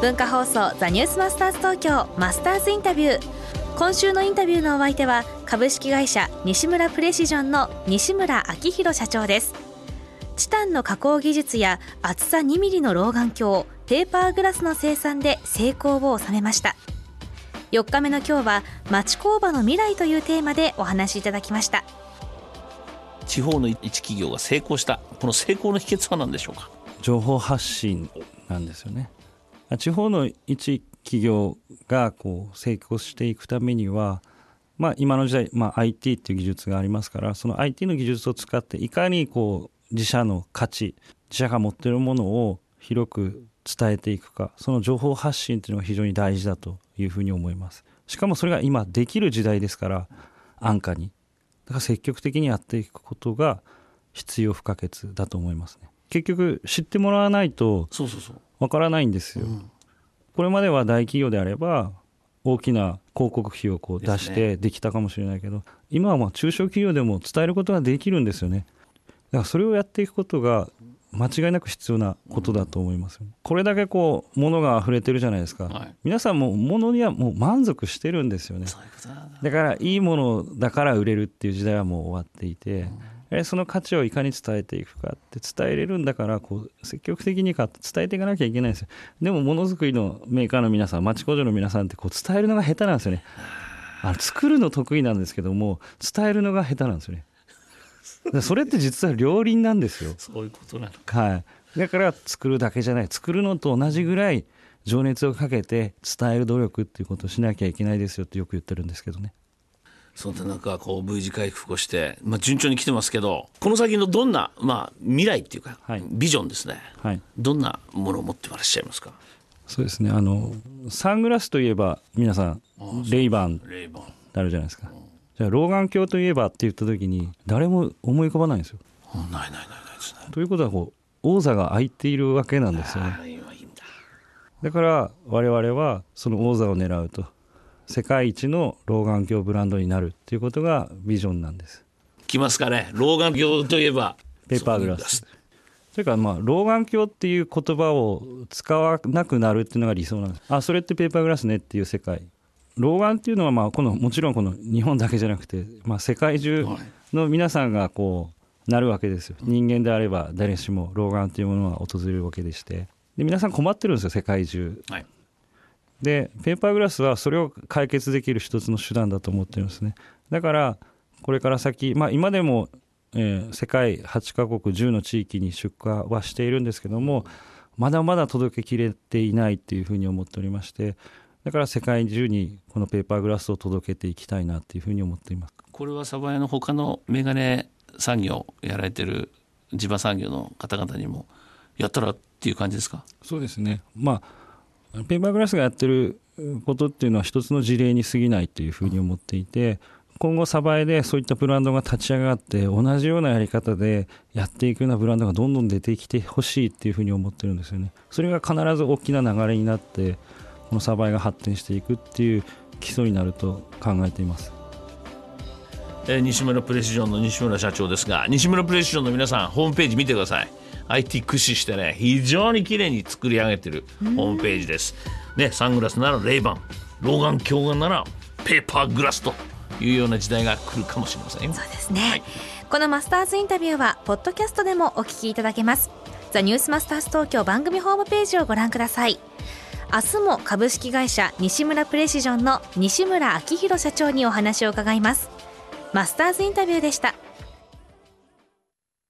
文化放送ザニュースマスターズ東京マスターズインタビュー。今週のインタビューのお相手は株式会社西村プレシジョンの西村明宏社長です。チタンの加工技術や厚さ2ミリの老眼鏡ペーパーグラスの生産で成功を収めました。4日目の今日は町工場の未来というテーマでお話しいただきました。地方の一企業が成功したこの成功の秘訣は何でしょうか？情報発信なんですよね地方の一企業がこう成功していくためにはまあ、今の時代、まあ、IT っていう技術がありますからその IT の技術を使っていかにこう自社の価値自社が持っているものを広く伝えていくかその情報発信っていうのが非常に大事だというふうに思います。しかもそれが今できる時代ですから安価にだから積極的にやっていくことが必要不可欠だと思いますね。結局知ってもらわないとそうそうそう。わからないんですよ、これまでは大企業であれば大きな広告費をこう出してできたかもしれないけど、ね、今はまあ中小企業でも伝えることができるんですよね。だからそれをやっていくことが間違いなく必要なことだと思います、うん、これだけこう物が溢れてるじゃないですか、はい、皆さんも物にはもう満足してるんですよね。だからいいものだから売れるっていう時代はもう終わっていて、うん、その価値をいかに伝えていくかって伝えれるんだからこう積極的にか伝えていかなきゃいけないんですよでもものづくりのメーカーの皆さん町工場の皆さんってこう伝えるのが下手なんですよねあの作るの得意なんですけども伝えるのが下手なんですよねそれって実は両輪なんですよ。そういうことなのか。はい。だから作るだけじゃない。作るのと同じぐらい情熱をかけて伝える努力っていうことをしなきゃいけないですよってよく言ってるんですけどね。そんな中こう V 字回復をして、まあ、順調に来てますけどこの先のどんな、まあ、未来っていうか、はい、ビジョンですね、はい、どんなものを持ってらっしゃいますか？そうですね。あのサングラスといえば皆さんレイバン。あるじゃないですか、じゃあ老眼鏡といえばって言った時に誰も思い浮かばないんですよ。ないないないないですね。ということはこう王座が空いているわけなんですよね。だから我々はその王座を狙うと世界一の老眼鏡ブランドになるっていうことがビジョンなんです。きますかね。老眼鏡といえば。ペーパーグラス。というかまあ老眼鏡っていう言葉を使わなくなるっていうのが理想なんです。あそれってペーパーグラスねっていう世界。老眼っていうのはまあこのもちろんこの日本だけじゃなくて、まあ、世界中の皆さんがこうなるわけですよ。人間であれば誰しも老眼というものは訪れるわけでして。で皆さん困ってるんですよ世界中、はい、でペーパーグラスはそれを解決できる一つの手段だと思ってるんですね。だからこれから先、まあ、今でも、えー、世界8カ国10の地域に出荷はしているんですけどもまだまだ届けきれていないっていうふうに思っておりましてだから世界中にこのペーパーグラスを届けていきたいなというふうに思っています。これはサバ屋の他のメガネ産業やられてる地場産業の方々にもやったらっていう感じですか？そうですね。まあペーパーグラスがやってることっていうのは一つの事例に過ぎないというふうに思っていて、今後サバエでそういったブランドが立ち上がって同じようなやり方でやっていくようなブランドがどんどん出てきてほしいっていうふうに思ってるんですよねそれが必ず大きな流れになってこのサバイが発展していくっていう基礎になると考えています。え、西村プレシジョンの西村社長ですが西村プレシジョンの皆さんホームページ見てください IT 駆使してね非常に綺麗に作り上げてるホームページです、ね、サングラスならレイバン老眼鏡がならペーパーグラスというような時代が来るかもしれません。そうですね、はい、このマスターズインタビューはポッドキャストでもお聞きいただけます。ザニュースマスターズ東京番組ホームページをご覧ください。明日も株式会社西村プレシジョンの西村明宏社長にお話を伺います。マスターズインタビューでした